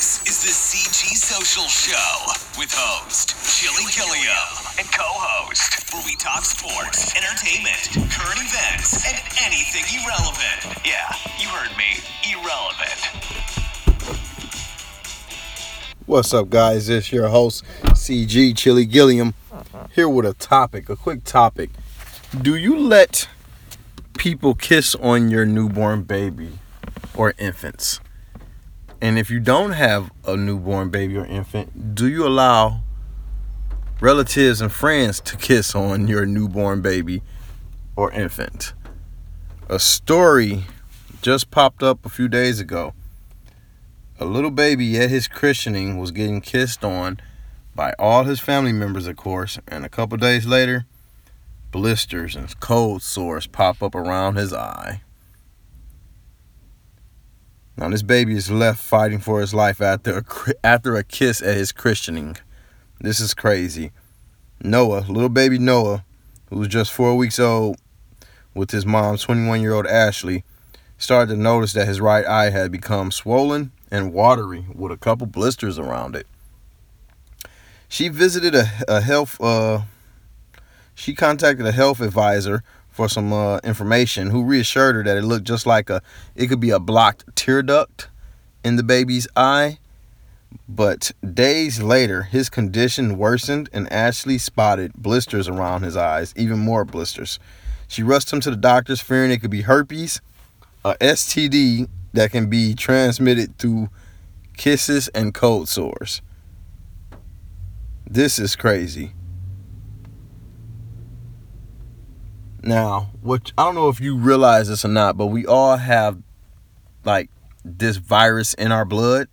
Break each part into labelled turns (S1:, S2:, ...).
S1: This is the CG Social Show with host Chili Gilliam and co-host, where we talk sports, entertainment, current events, and anything irrelevant. Yeah, you heard me, irrelevant.
S2: What's up, guys? It's your host, CG Chili Gilliam, here with a topic, a quick topic. Do you let people kiss on your newborn baby or infants? And if you don't have a newborn baby or infant, do you allow relatives and friends to kiss on your newborn baby or infant? A story just popped up a few days ago. A little baby at his christening was getting kissed on by all his family members, of course, and a couple days later, blisters and cold sores pop up around his eye. Now this baby is left fighting for his life after a, after a kiss at his christening. This is crazy. Noah, little baby Noah, who was just four weeks old, with his mom, 21 year old Ashley, started to notice that his right eye had become swollen and watery with a couple blisters around it. She visited a, a health. Uh, she contacted a health advisor for some uh, information who reassured her that it looked just like a it could be a blocked tear duct in the baby's eye. But days later his condition worsened and ashley spotted blisters around his eyes even more blisters. She rushed him to the doctors fearing it could be herpes a std that can be transmitted through kisses and cold sores. This is crazy Now, which I don't know if you realize this or not, but we all have like this virus in our blood.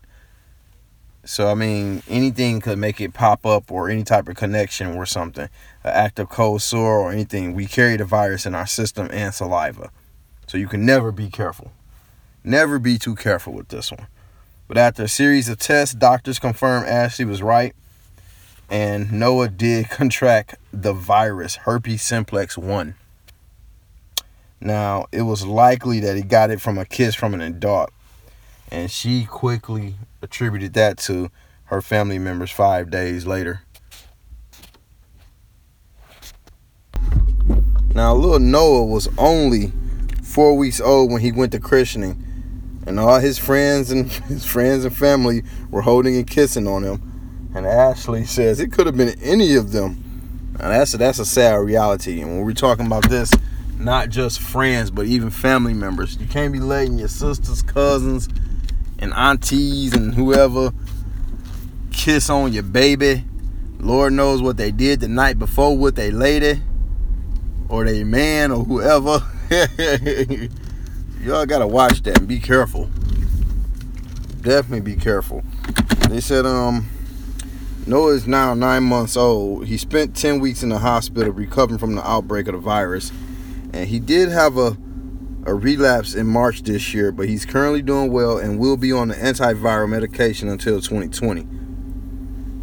S2: So I mean, anything could make it pop up, or any type of connection or something, an active cold sore or anything. We carry the virus in our system and saliva, so you can never be careful. Never be too careful with this one. But after a series of tests, doctors confirmed Ashley was right, and Noah did contract the virus, herpes simplex one. Now, it was likely that he got it from a kiss from an adult, and she quickly attributed that to her family members five days later. Now, little Noah was only four weeks old when he went to christening, and all his friends and his friends and family were holding and kissing on him. And Ashley says it could have been any of them. Now that's a, that's a sad reality. And when we're talking about this, not just friends, but even family members. You can't be letting your sisters, cousins, and aunties and whoever kiss on your baby. Lord knows what they did the night before with a lady or a man or whoever. Y'all gotta watch that and be careful. Definitely be careful. They said um Noah is now nine months old. He spent 10 weeks in the hospital recovering from the outbreak of the virus and he did have a a relapse in March this year, but he's currently doing well and will be on the antiviral medication until 2020.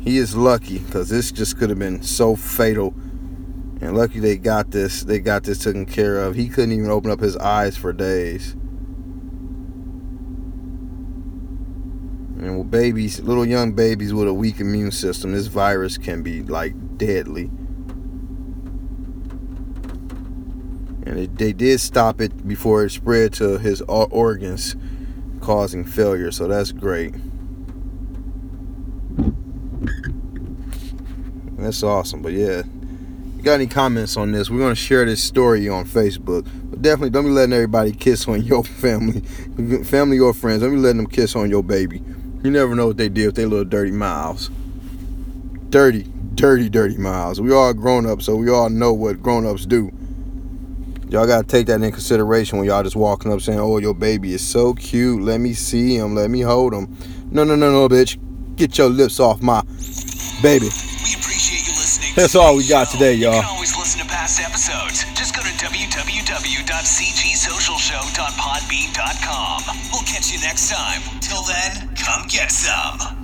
S2: He is lucky because this just could have been so fatal. And lucky they got this, they got this taken care of. He couldn't even open up his eyes for days. And with babies, little young babies with a weak immune system, this virus can be like deadly. And it, they did stop it before it spread to his organs, causing failure. So that's great. That's awesome. But yeah, you got any comments on this? We're gonna share this story on Facebook. But definitely don't be letting everybody kiss on your family, family or friends. Don't be letting them kiss on your baby. You never know what they did with their little dirty mouths. Dirty, dirty, dirty mouths. We all grown up, so we all know what grown ups do. Y'all gotta take that in consideration when y'all just walking up saying, "Oh, your baby is so cute. Let me see him. Let me hold him." No, no, no, no, bitch. Get your lips off my baby.
S1: We appreciate you listening.
S2: That's all we got today, y'all.
S1: You can always listen to past episodes. Just go to www.cgsocialshow.podbean.com. We'll catch you next time. Till then, come get some.